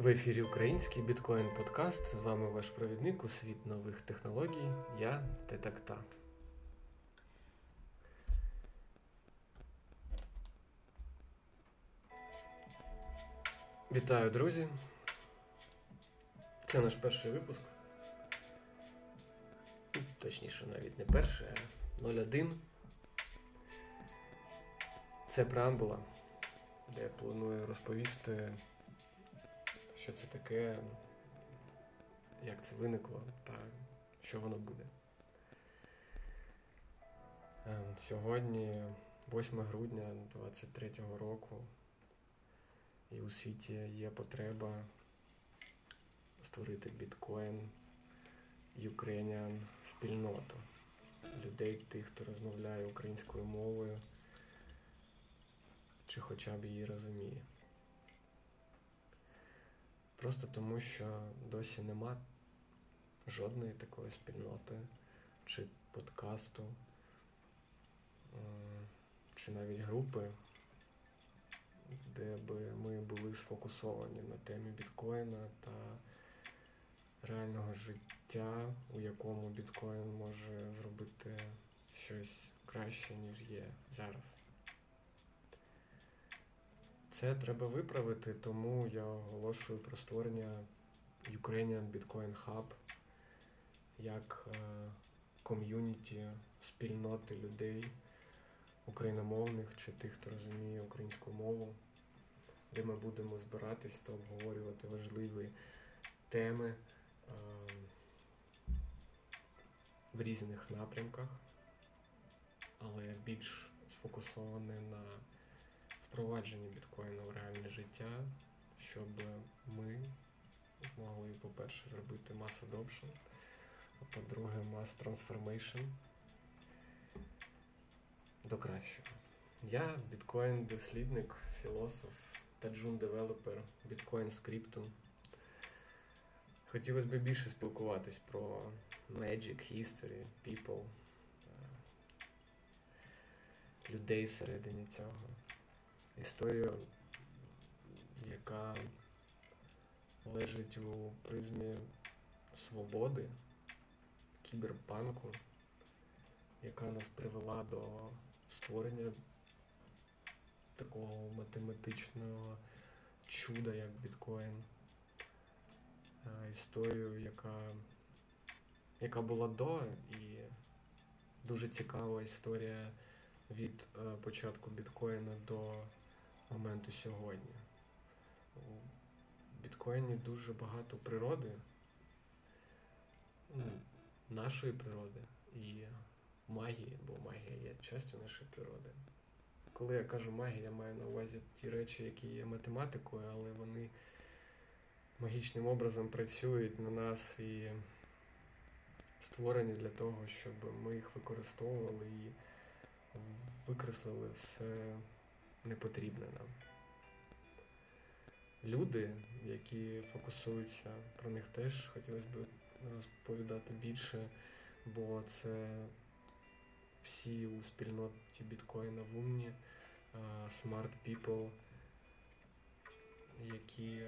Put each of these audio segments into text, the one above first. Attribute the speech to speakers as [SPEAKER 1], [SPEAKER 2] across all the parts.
[SPEAKER 1] В ефірі Український біткоін подкаст. З вами ваш провідник у світ нових технологій. Я Тетакта. Вітаю, друзі! Це наш перший випуск. Точніше, навіть не перший, а 01. Це преамбула, де я планую розповісти що це таке, як це виникло та що воно буде. Ем, сьогодні, 8 грудня 2023 року, і у світі є потреба створити біткоін Ukrainian спільноту людей, тих, хто розмовляє українською мовою, чи хоча б її розуміє. Просто тому, що досі нема жодної такої спільноти, чи подкасту, чи навіть групи, де би ми були сфокусовані на темі біткоїна та реального життя, у якому біткоін може зробити щось краще, ніж є зараз. Це треба виправити, тому я оголошую про створення Ukrainian Bitcoin Hub як е, ком'юніті спільноти людей, україномовних чи тих, хто розуміє українську мову, де ми будемо збиратись та обговорювати важливі теми е, в різних напрямках, але більш сфокусовані на впровадження біткоїну в реальне життя, щоб ми змогли, по-перше, зробити mass adoption, а по-друге, mass transformation до кращого. Я біткоін-дослідник, філософ та джун-девелопер біткоін скрипту. Хотілося б більше спілкуватись про Magic, History, People, е, людей всередині цього історію, яка лежить у призмі свободи, кіберпанку, яка нас привела до створення такого математичного чуда, як біткоін. Історію, яка яка була до, і дуже цікава історія від е, початку біткоїна до моменту сьогодні. У біткоїні дуже багато природи, ну, нашої природи і магії, бо магія є частю нашої природи. Коли я кажу магія, я маю на увазі ті речі, які є математикою, але вони магічним образом працюють на нас і створені для того, щоб ми їх використовували і викреслили все непотрібне нам. Люди, які фокусуються, про них теж хотілося б розповідати більше, бо це всі у спільноті біткоїна в умні, smart people, які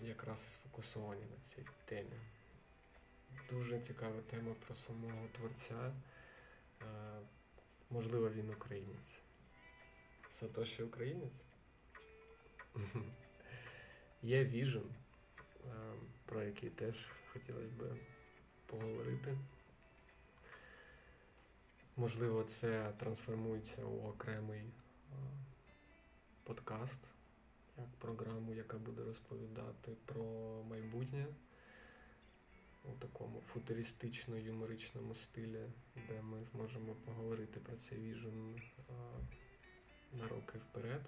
[SPEAKER 1] якраз і сфокусовані на цій темі. Дуже цікава тема про самого творця. Можливо, він українець. Сатоші українець. Є е, про який теж хотілося б поговорити. Можливо, це трансформується у окремий е, подкаст, як програму, яка буде розповідати про майбутнє у такому футуристично-юморичному стилі, де ми зможемо поговорити про цей vision на роки вперед.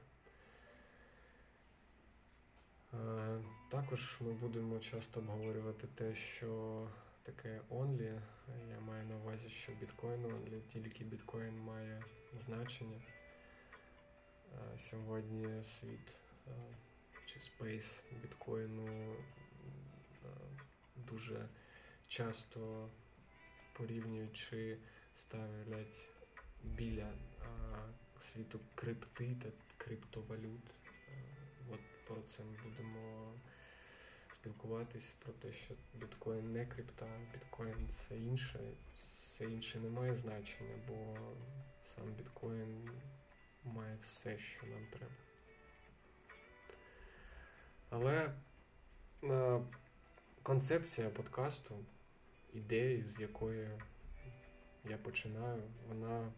[SPEAKER 1] Е, також ми будемо часто обговорювати те, що таке only. Я маю на увазі, що біткоін only, тільки біткоін має значення. Е, сьогодні світ е, чи space біткоїну дуже часто порівнюючи ставлять біля світу крипти та криптовалют. Е, от про це ми будемо спілкуватись про те, що біткоін не крипта, біткоін це інше, все інше не має значення, бо сам біткоін має все, що нам треба. Але е, концепція подкасту, ідеї, з якої я починаю, вона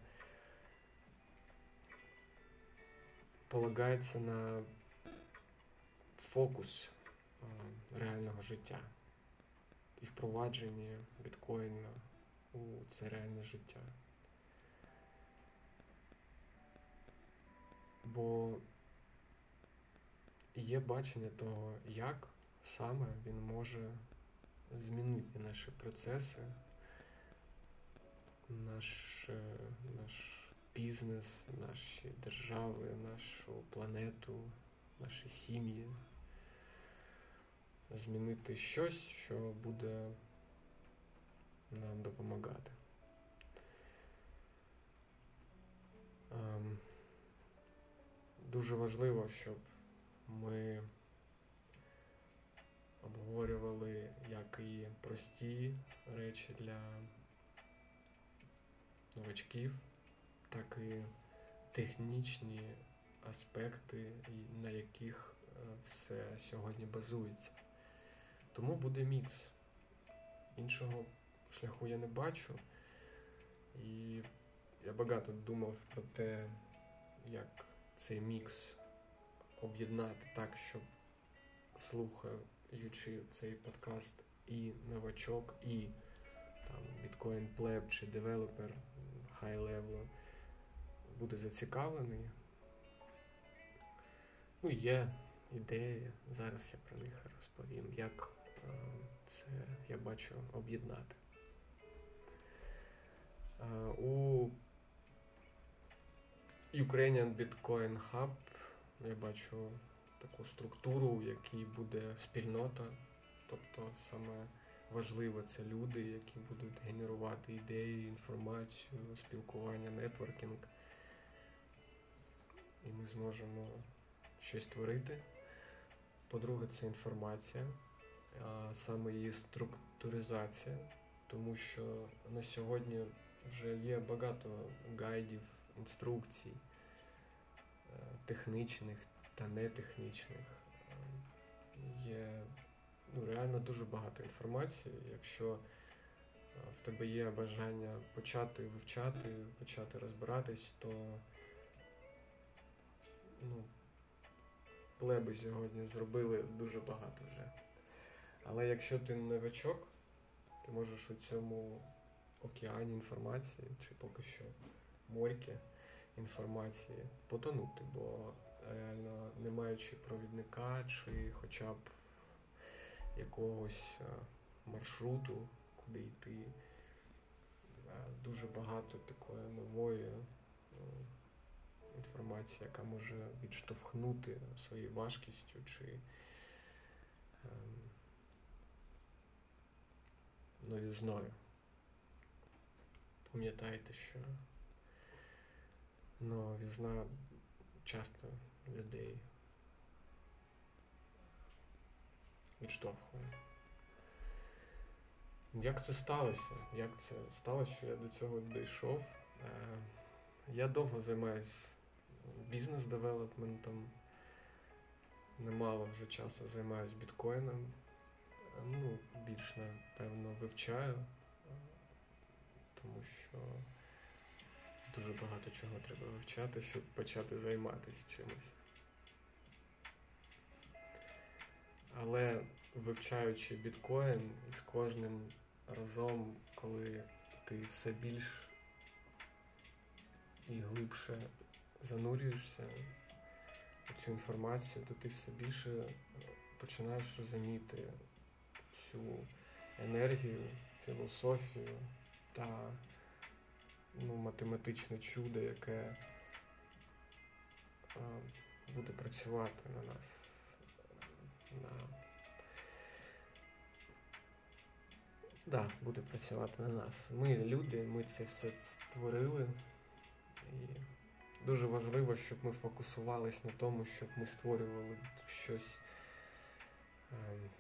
[SPEAKER 1] полагається на фокус е, реального життя і впровадження біткоїна у це реальне життя. Бо є бачення того, як саме він може змінити наші процеси, наш, е, наш бізнес, наші держави, нашу планету, наші сім'ї, змінити щось, що буде нам допомагати. Ем, дуже важливо, щоб ми обговорювали як і прості речі для новачків, так і технічні аспекти, на яких е, все сьогодні базується. Тому буде мікс. Іншого шляху я не бачу. І я багато думав про те, як цей мікс об'єднати так, щоб слухаючи цей подкаст і новачок, і там біткоін pleb чи девелопер high level буде зацікавлений. Ну, є ідеї, зараз я про них розповім, як е, це я бачу об'єднати. Е, у Ukrainian Bitcoin Hub я бачу таку структуру, в якій буде спільнота, тобто саме важливо це люди, які будуть генерувати ідеї, інформацію, спілкування, нетворкінг. І ми зможемо щось творити. По-друге, це інформація, а саме її структуризація, тому що на сьогодні вже є багато гайдів, інструкцій, е, технічних та нетехнічних. Є ну, реально дуже багато інформації. Якщо е, в тебе є бажання почати вивчати, почати розбиратись, то ну, плеби сьогодні зробили дуже багато вже. Але якщо ти новачок, ти можеш у цьому океані інформації, чи поки що морьки інформації потонути, бо реально не маючи провідника чи хоча б якогось е, маршруту, куди йти, е, дуже багато такої нової е, інформації, яка може відштовхнути своєю важкістю чи ем, новізною. Пам'ятайте, що новізна часто людей відштовхує. Як це сталося? Як це сталося, що я до цього дійшов? Я довго займаюся бізнес-девелопментом, немало вже часу займаюся біткоїном. Ну, більш напевно вивчаю, тому що дуже багато чого треба вивчати, щоб почати займатися чимось. Але вивчаючи біткоін, з кожним разом, коли ти все більш і глибше занурюєшся у цю інформацію, то ти все більше починаєш розуміти цю енергію, філософію та ну, математичне чудо, яке а, буде працювати на нас. На... Да, буде працювати на нас. Ми люди, ми це все створили. І дуже важливо, щоб ми фокусувались на тому, щоб ми створювали щось ем,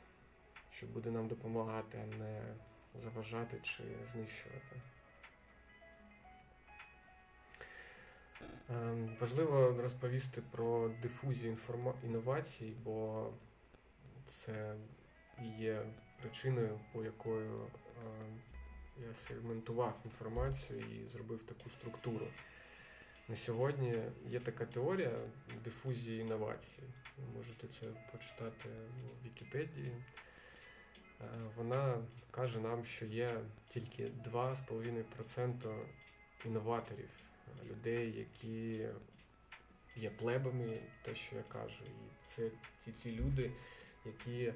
[SPEAKER 1] що буде нам допомагати, а не заважати чи знищувати. Ем, важливо розповісти про дифузію інформа... інновацій, бо це є причиною, по якою ем, я сегментував інформацію і зробив таку структуру. На сьогодні є така теорія дифузії інновацій. Ви можете це почитати в Вікіпедії. Е, вона каже нам, що є тільки 2,5% інноваторів, людей, які є плебами, те, що я кажу. І це ті ті люди, які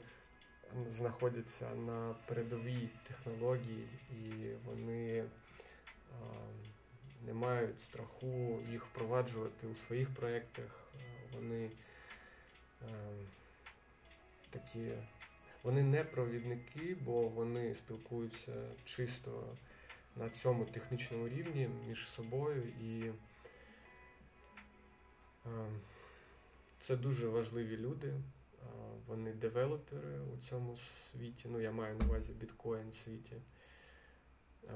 [SPEAKER 1] знаходяться на передовій технології, і вони не мають страху їх впроваджувати у своїх проєктах. Вони такі, вони не провідники, бо вони спілкуються чисто на цьому технічному рівні між собою і це дуже важливі люди. Вони девелопери у цьому світі. Ну, я маю на увазі біткоін світі.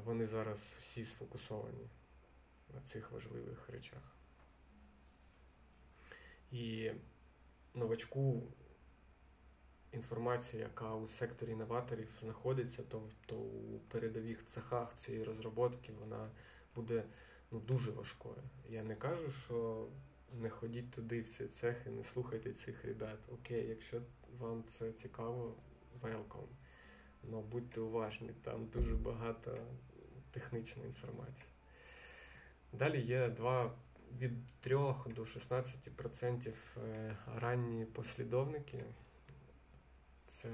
[SPEAKER 1] Вони зараз всі сфокусовані на цих важливих речах. І новачку інформація, яка у секторі новаторів знаходиться, тобто у передових цехах цієї розробки, вона буде ну, дуже важкою. Я не кажу, що не ходіть туди в ці цехи, не слухайте цих ребят. Окей, якщо вам це цікаво, welcome. Но будьте уважні, там дуже багато технічної інформації. Далі є два від 3 до 16% е, ранні послідовники. Це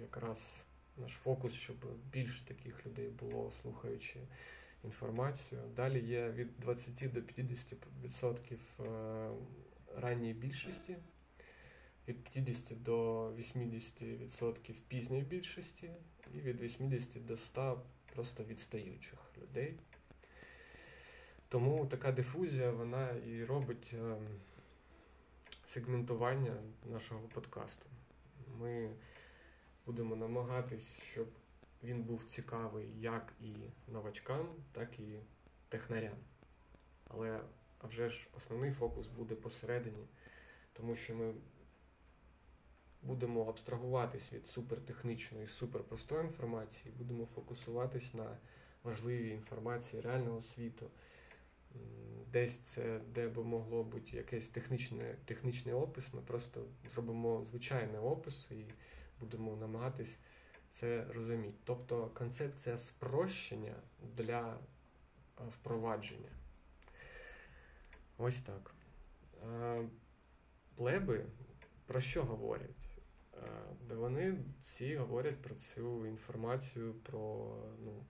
[SPEAKER 1] якраз наш фокус, щоб більше таких людей було, слухаючи інформацію. Далі є від 20 до 50% е, ранньої більшості, від 50 до 80% пізньої більшості, і від 80 до 100 просто відстаючих людей. Тому така дифузія вона і робить е, сегментування нашого подкасту. Ми будемо намагатись, щоб він був цікавий як і новачкам, так і технарям. Але а вже ж основний фокус буде посередині, тому що ми будемо абстрагуватись від супертехнічної, суперпростої інформації, будемо фокусуватись на важливій інформації реального світу. Десь це, де би могло бути якийсь технічний, технічний опис, ми просто зробимо звичайний опис і будемо намагатись це розуміти. Тобто концепція спрощення для е, впровадження. Ось так. Е, плеби про що говорять? Вони всі говорять про цю інформацію, про ну,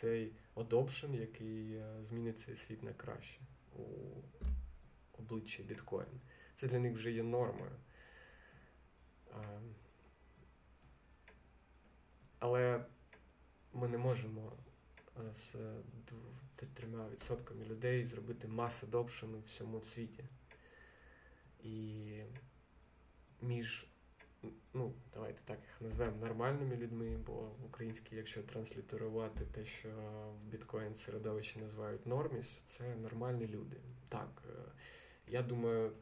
[SPEAKER 1] цей adoption, який е, змінить цей світ на краще у обличчі біткоін. Це для них вже є нормою. Але ми не можемо е, з трьома відсотками людей зробити мас adoption у всьому світі. І між, ну, давайте так їх назвемо нормальними людьми, бо в українській, якщо транслітерувати те, що в біткоін середовищі називають норміс, це нормальні люди. Так, е, я думаю,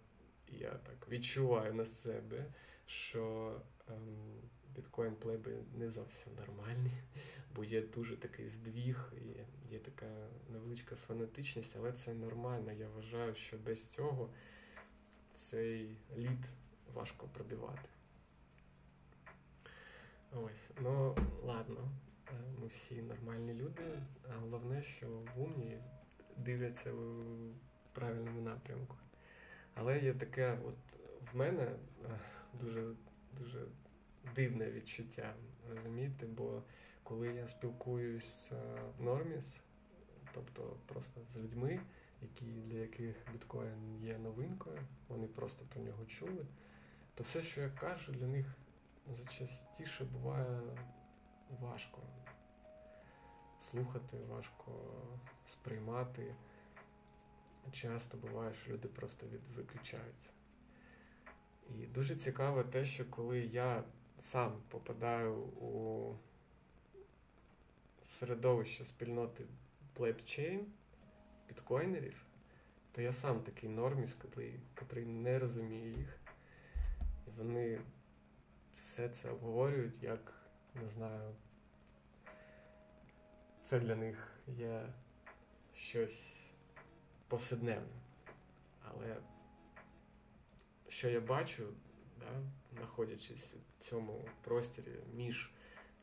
[SPEAKER 1] я так відчуваю на себе, що. Ем, біткоін плеби не зовсім нормальні, бо є дуже такий здвіг, і є така невеличка фанатичність, але це нормально. Я вважаю, що без цього цей лід важко пробивати. Ось, ну ладно, е, ми всі нормальні люди, а головне, що в умні дивляться у правильному напрямку. Але є таке, от в мене е, дуже дуже дивне відчуття, розумієте? Бо коли я спілкуюсь з Норміс, тобто просто з людьми, які, для яких біткоін є новинкою, вони просто про нього чули, то все, що я кажу, для них зачастіше буває важко слухати, важко сприймати. Часто буває, що люди просто від... виключаються. І дуже цікаве те, що коли я сам попадаю у середовище спільноти блокчейн, біткоїнерів, то я сам такий норміс, який не розуміє їх. І вони все це обговорюють, як, не знаю, це для них є щось повседневне. Але що я бачу, да, знаходячись у цьому простірі між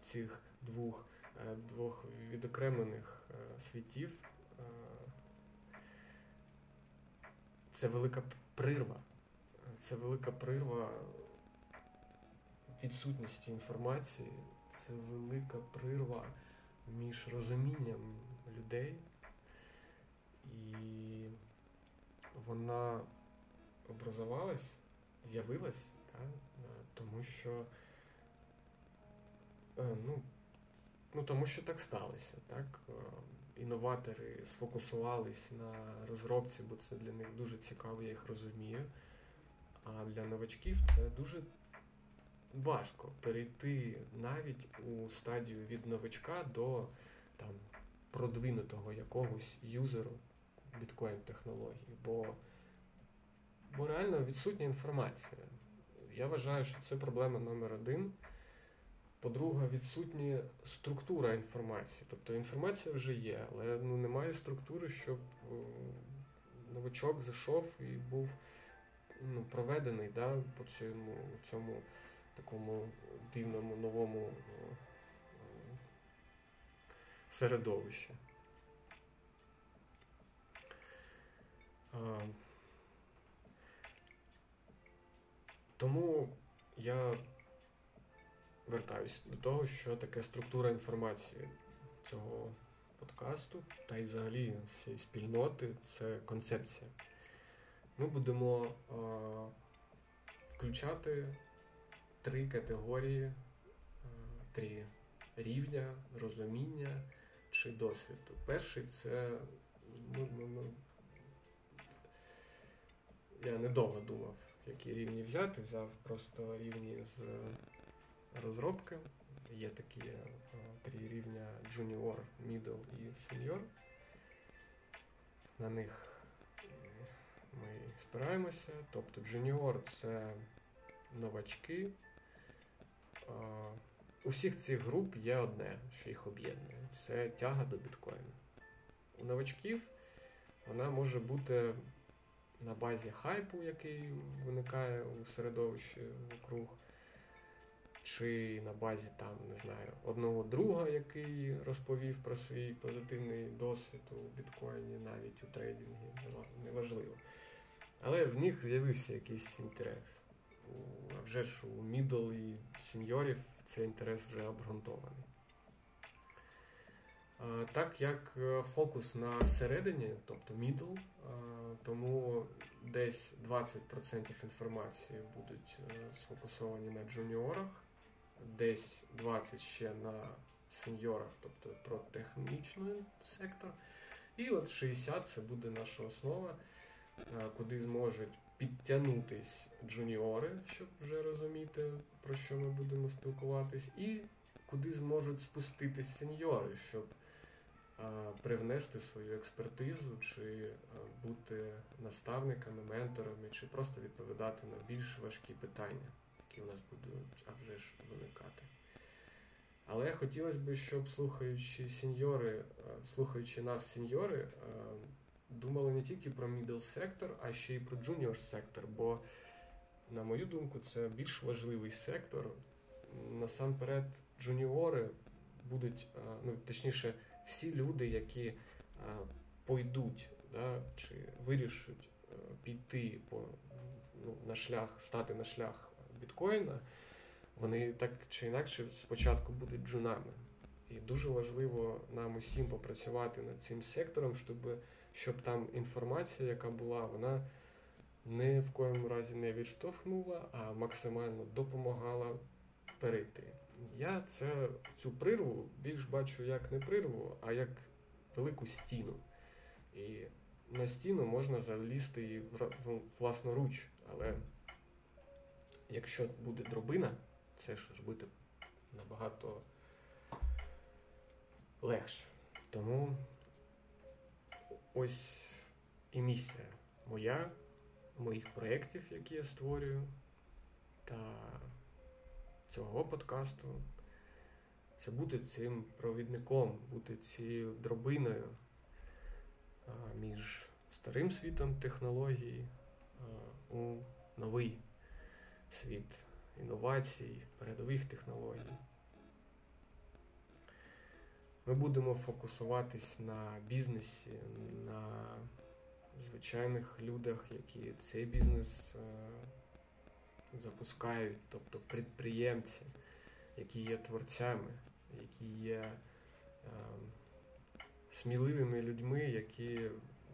[SPEAKER 1] цих двох е, двох відокремлених е, світів, е, це велика прирва. Це велика прирва відсутності інформації, це велика прирва між розумінням людей, і вона образувалась, з'явилась, да, тому що е, ну, ну, тому що так сталося. так. Е, інноватори сфокусувались на розробці, бо це для них дуже цікаво, я їх розумію. А для новачків це дуже важко перейти навіть у стадію від новачка до там, продвинутого якогось юзеру біткоін-технології. Бо, бо реально відсутня інформація. Я вважаю, що це проблема номер один. По-друге, відсутня структура інформації. Тобто інформація вже є, але ну, немає структури, щоб новачок зайшов і був ну, проведений да, по цьому цьому такому дивному новому середовищі. Тому я вертаюсь до того, що таке структура інформації цього подкасту та й взагалі всієї спільноти це концепція. Ми будемо а, включати три категорії, три рівня розуміння чи досвіду. Перший це ну, ну, ну, я недовго думав, які рівні взяти. Взяв просто рівні з розробки. Є такі е, три рівня Junior, Middle і Senior. На них ми спираємося. Тобто Junior це новачки. У всіх цих груп є одне, що їх об'єднує це тяга до біткоїну. У новачків вона може бути на базі хайпу, який виникає у середовищі вокруг чи на базі там, не знаю, одного друга, який розповів про свій позитивний досвід у біткоїні, навіть у трейдингі, неважливо. Але в них з'явився якийсь інтерес. А вже ж у мідл і сеньорів цей інтерес вже обґрунтований. Так як е, фокус на середині, тобто middle, тому десь 20% інформації будуть е, сфокусовані на джуніорах, десь 20% ще на сеньорах, тобто про технічний сектор. І от 60 це буде наша основа, е, куди зможуть підтягнутись джуніори, щоб вже розуміти, про що ми будемо спілкуватись, і куди зможуть спуститись сеньори, щоб а, привнести свою експертизу, чи а, бути наставниками, менторами, чи просто відповідати на більш важкі питання які у нас будуть а вже ж виникати. Але хотілося б, щоб слухаючи сеньори, слухаючи нас сеньори, думали не тільки про middle сектор, а ще й про junior сектор, бо, на мою думку, це більш важливий сектор. Насамперед, джуніори будуть, е, ну точніше, всі люди, які пойдуть да, чи вирішать піти по, ну, на шлях, стати на шлях біткоїна, вони так чи інакше спочатку будуть джунами. І дуже важливо нам усім попрацювати над цим сектором, щоб щоб там інформація, яка була, вона ні в коєму разі не відштовхнула, а максимально допомагала перейти. Я це, цю прирву більш бачу як не прирву, а як велику стіну. І на стіну можна залізти і власноруч, але якщо буде дробина це ж буде набагато легше. Тому ось і місія моя, моїх проєктів, які я створюю, та цього подкасту. Це бути цим провідником, бути цією дробиною між старим світом технологій у новий світ інновацій, передових технологій. Ми будемо фокусуватись на бізнесі, на звичайних людях, які цей бізнес е, запускають, тобто підприємці, які є творцями, які є е, сміливими людьми, які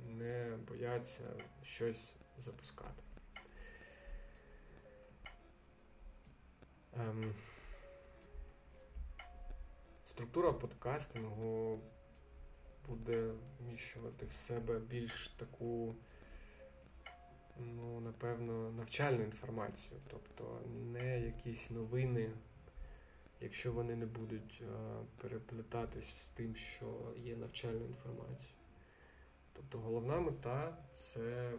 [SPEAKER 1] не бояться щось запускати. Структура подкастингу буде вміщувати в себе більш таку, ну, напевно, навчальну інформацію. Тобто не якісь новини, якщо вони не будуть а, переплетатись з тим, що є навчальною інформацією. Тобто головна мета це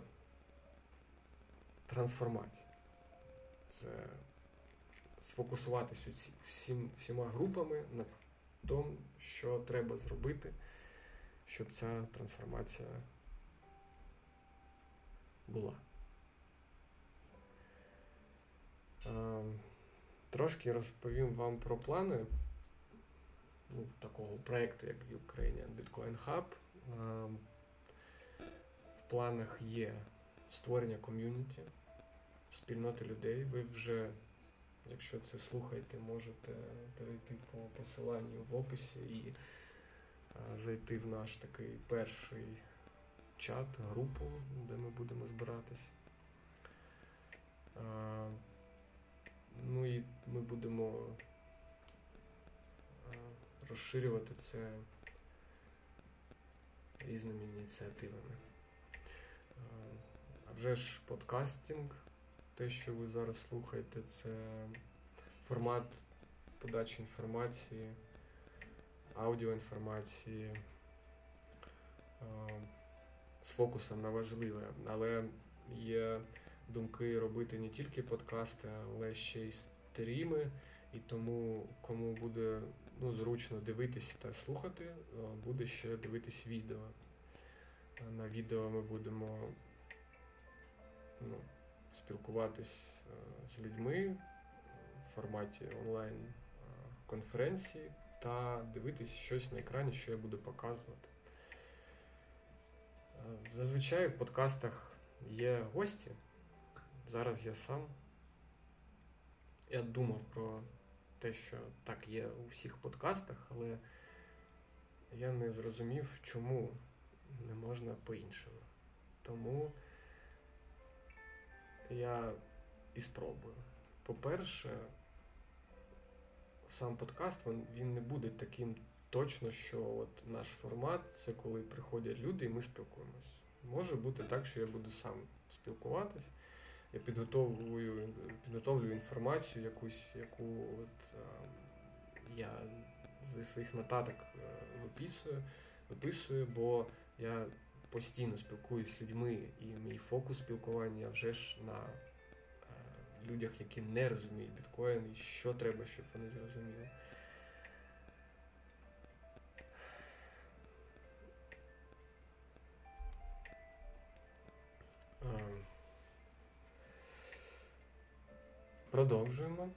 [SPEAKER 1] трансформація. Це сфокусуватись всім, всіма групами на тому, що треба зробити, щоб ця трансформація була. Трошки розповім вам про плани ну, такого проєкту, як Ukrainian Bitcoin Hub. В планах є створення ком'юніті, спільноти людей. Ви вже Якщо це слухаєте, можете перейти по посиланню в описі і зайти в наш такий перший чат, групу, де ми будемо збиратись. Ну і ми будемо розширювати це різними ініціативами. А вже ж подкастинг те, що ви зараз слухаєте, це формат подачі інформації, аудіоінформації з фокусом на важливе. Але є думки робити не тільки подкасти, але ще й стріми. І тому, кому буде ну, зручно дивитися та слухати, буде ще дивитись відео. На відео ми будемо ну, спілкуватись е, з людьми в форматі онлайн-конференції е, та дивитись щось на екрані, що я буду показувати. Е, зазвичай в подкастах є гості. Зараз я сам. Я думав про те, що так є у всіх подкастах, але я не зрозумів, чому не можна по-іншому. Тому я і спробую. По-перше, сам подкаст він не буде таким точно, що от наш формат це коли приходять люди і ми спілкуємось. Може бути так, що я буду сам спілкуватись. Я підготовлюю підготовлюю інформацію, якусь, яку от, а, я зі своїх нотаток виписую, виписую, бо я постійно спілкуюсь з людьми, і мій фокус спілкування вже ж на е, людях, які не розуміють біткоін, і що треба, щоб вони зрозуміли. Е, продовжуємо.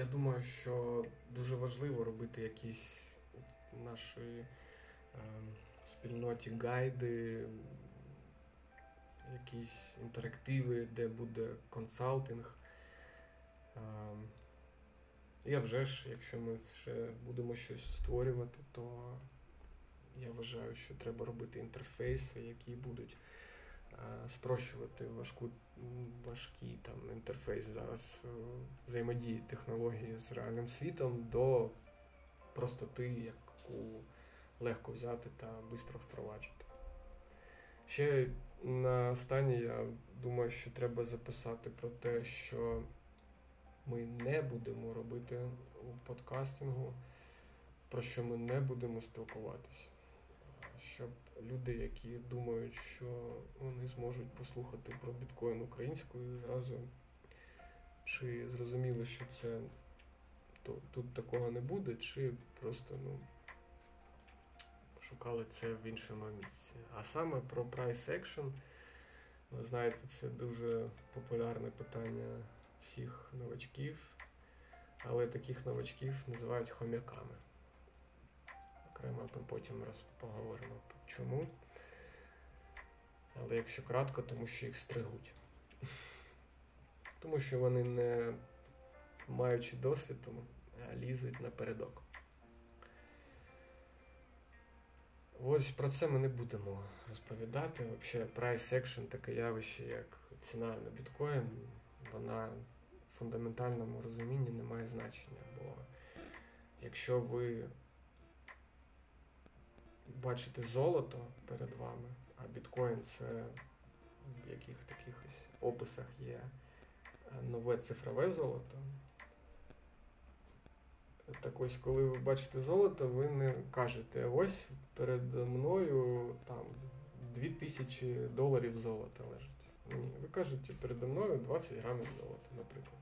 [SPEAKER 1] Я думаю, що дуже важливо робити якісь наші е, спільноті гайди, якісь інтерактиви, де буде консалтинг. Е, я вже ж, якщо ми ще будемо щось створювати, то я вважаю, що треба робити інтерфейси, які будуть спрощувати важку, важкий там інтерфейс зараз е, взаємодії технології з реальним світом до простоти, яку легко взяти та швидко впроваджити. Ще на останнє я думаю, що треба записати про те, що ми не будемо робити у подкастингу, про що ми не будемо спілкуватися. Щоб люди, які думають, що вони зможуть послухати про біткоін українською, зразу чи зрозуміли, що це то, тут такого не буде, чи просто ну, шукали це в іншому місці. А саме про price action, ви знаєте, це дуже популярне питання всіх новачків, але таких новачків називають хом'яками. Окремо ми потім поговоримо чому. Але якщо кратко, тому що їх стригуть. Тому що вони не маючи досвіду, лізуть напередок. Ось про це ми не будемо розповідати. Взагалі, price action таке явище, як ціна на біткоін, вона в фундаментальному розумінні не має значення. Бо якщо ви бачите золото перед вами, а біткоін це в яких таких описах є нове цифрове золото. Так ось, коли ви бачите золото, ви не кажете, ось перед мною там 2000 доларів золота лежить. Ні, ви кажете, передо мною 20 грамів золота, наприклад.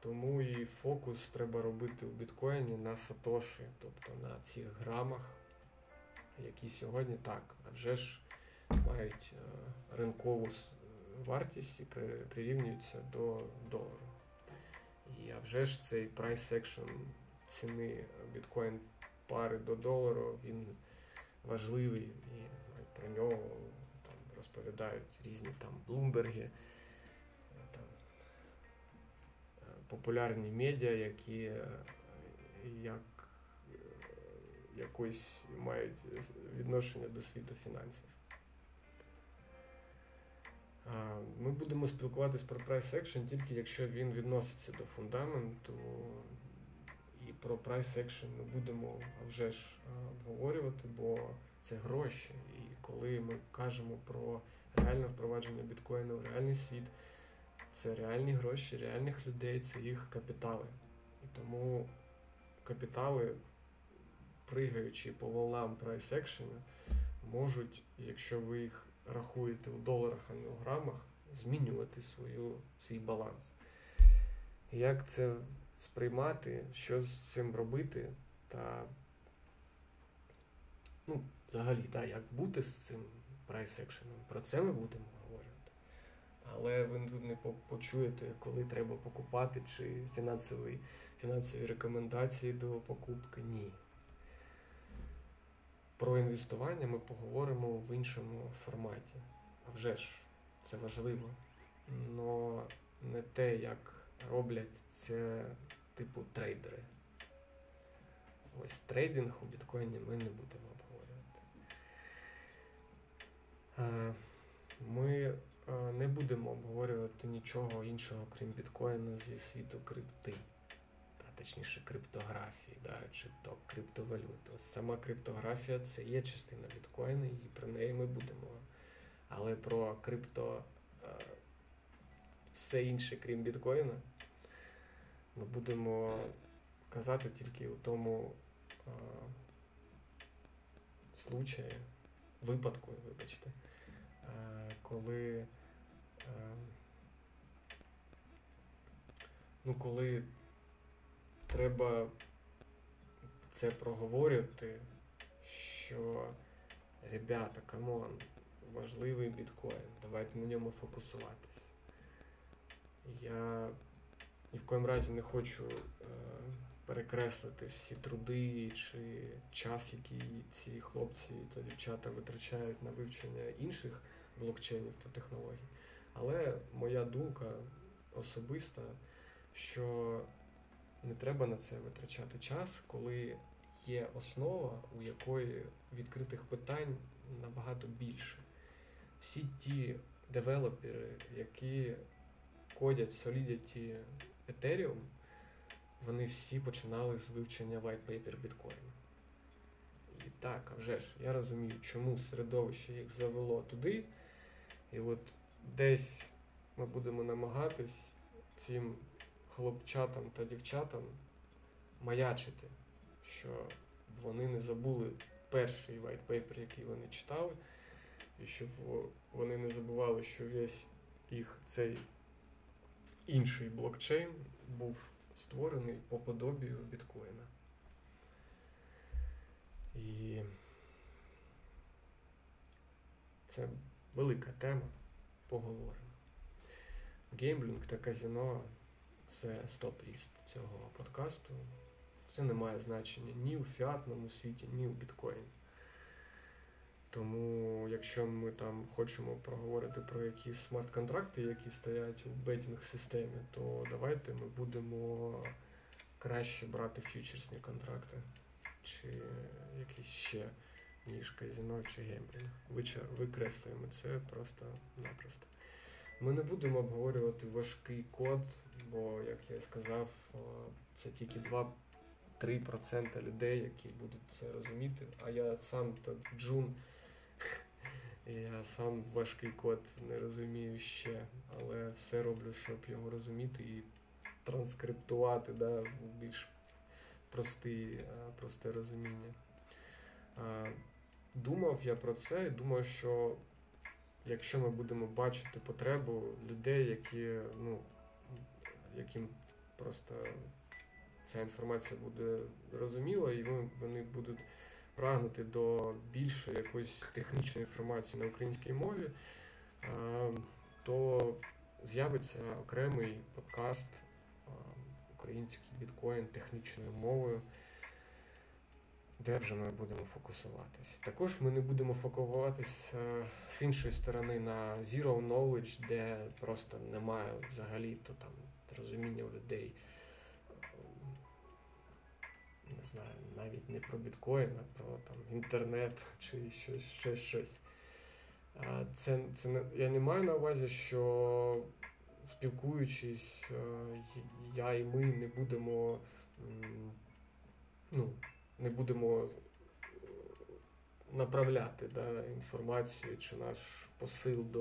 [SPEAKER 1] Тому і фокус треба робити у біткоїні на сатоші, тобто на цих грамах, які сьогодні так, вже ж мають е, ринкову вартість і прирівнюються до долару. І а вже ж цей price action ціни біткоін пари до долару, він важливий і про нього там розповідають різні там Блумберги, там, популярні медіа, які як якось мають відношення до світу фінансів. Ми будемо спілкуватись про price action тільки якщо він відноситься до фундаменту. І про price action ми будемо вже ж обговорювати, бо це гроші. І коли ми кажемо про реальне впровадження біткоїну в реальний світ, це реальні гроші, реальних людей, це їх капітали. І тому капітали, пригаючи по price action, можуть, якщо ви їх рахуєте у доларах, а не у грамах, змінювати свою, свій баланс. Як це сприймати, що з цим робити, та ну, взагалі, та, як бути з цим прайс-екшеном, про це ми будемо говорити. Але ви тут не почуєте, коли треба покупати, чи фінансові, фінансові рекомендації до покупки. Ні. Про інвестування ми поговоримо в іншому форматі. А вже ж, це важливо. Но не те, як роблять це типу трейдери. Ось трейдинг у біткоїні ми не будемо обговорювати. Ми не будемо обговорювати нічого іншого, крім біткоїну зі світу крипти точніше криптографії, да, чи то криптовалют. Ось Сама криптографія це є частина біткоїну, і про неї ми будемо. Але про крипто е, все інше, крім біткоїна, ми будемо казати тільки у тому е, случаї, випадку, вибачте, е, коли. Ну, коли треба це проговорювати, що ребята, come on, важливий біткоін, давайте на ньому фокусуватись. Я ні в коїм разі не хочу е, перекреслити всі труди чи час, який ці хлопці та дівчата витрачають на вивчення інших блокчейнів та технологій. Але моя думка особиста, що не треба на це витрачати час, коли є основа, у якої відкритих питань набагато більше. Всі ті девелопери, які кодять Solidity Ethereum, вони всі починали з вивчення white paper біткоїну. І Так, а вже ж, я розумію, чому середовище їх завело туди. І от десь ми будемо намагатись цим хлопчатам та дівчатам маячити, що вони не забули перший paper, який вони читали, і щоб вони не забували, що весь їх цей інший блокчейн був створений по подобію біткоїна. І це велика тема, поговоримо. Геймблінг та казино це стоп-ліст цього подкасту. Це не має значення ні у фіатному світі, ні у біткоїні. Тому, якщо ми там хочемо проговорити про якісь смарт-контракти, які стоять у бетінг-системі, то давайте ми будемо краще брати фьючерсні контракти, чи якісь ще, ніж казино чи геймблінг. Викреслюємо це просто-напросто. Ми не будемо обговорювати важкий код, бо, як я сказав, це тільки 2-3% людей, які будуть це розуміти. А я сам то джун. Я сам важкий код не розумію ще, але все роблю, щоб його розуміти і транскриптувати да, в більш простий, просте розуміння. Думав я про це і думав, що якщо ми будемо бачити потребу людей, які, ну, яким просто ця інформація буде зрозуміла, і вони будуть прагнути до більшої якоїсь технічної інформації на українській мові, то з'явиться окремий подкаст Український біткоін технічною мовою, де вже ми будемо фокусуватись. Також ми не будемо фокусуватись з іншої сторони на Zero Knowledge, де просто немає взагалі то там розуміння у людей не знаю, навіть не про біткоін, а про там інтернет чи щось ще щось. Це, це не, Я не маю на увазі, що спілкуючись, я і ми не будемо ну, не будемо направляти да, інформацію чи наш посил до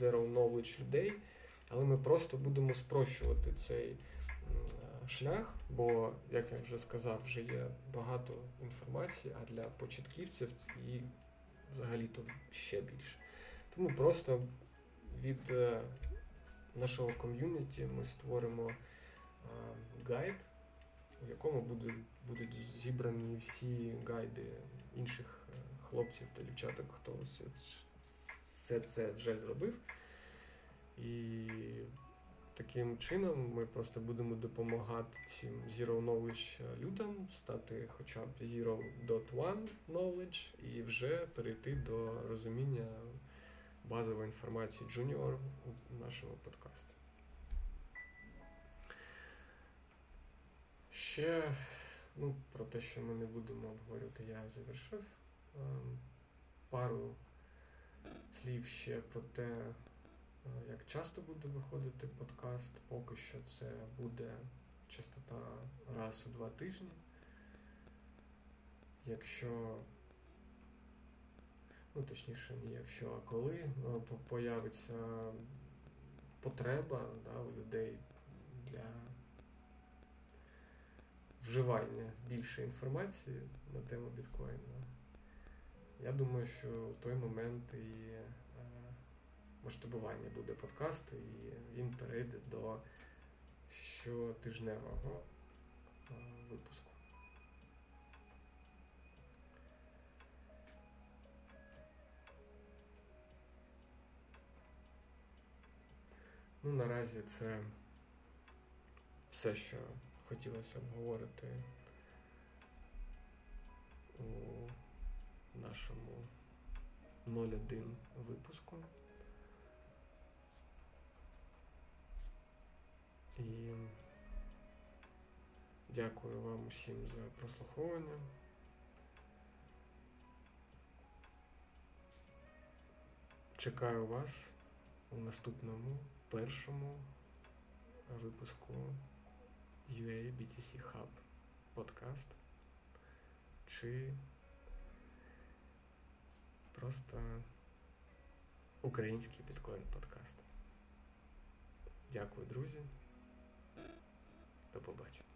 [SPEAKER 1] Zero Knowledge людей, але ми просто будемо спрощувати цей шлях, бо, як я вже сказав, вже є багато інформації, а для початківців і взагалі-то ще більше. Тому просто від е, нашого ком'юніті ми створимо е, гайд, у якому будуть, будуть зібрані всі гайди інших е, хлопців та дівчаток, хто все, все це вже зробив. І Таким чином ми просто будемо допомагати цим Zero Knowledge людям стати хоча б Zero.1 Knowledge і вже перейти до розуміння базової інформації Junior у нашому подкасті. Ще ну, про те, що ми не будемо обговорювати, я завершив. Ем, пару слів ще про те. Е, як часто буде виходити подкаст, поки що це буде частота раз у два тижні. Якщо, ну точніше, не якщо, а коли е, появиться потреба да, у людей для вживання більше інформації на тему біткоїну, я думаю, що в той момент і масштабування буде подкасту, і він перейде до щотижневого випуску. Ну, наразі це все, що хотілося обговорити у нашому 01 випуску. І дякую вам усім за прослуховування. Чекаю вас у наступному першому випуску UA BTC Hub подкаст чи просто український біткоін подкаст. Дякую, друзі. До побачення.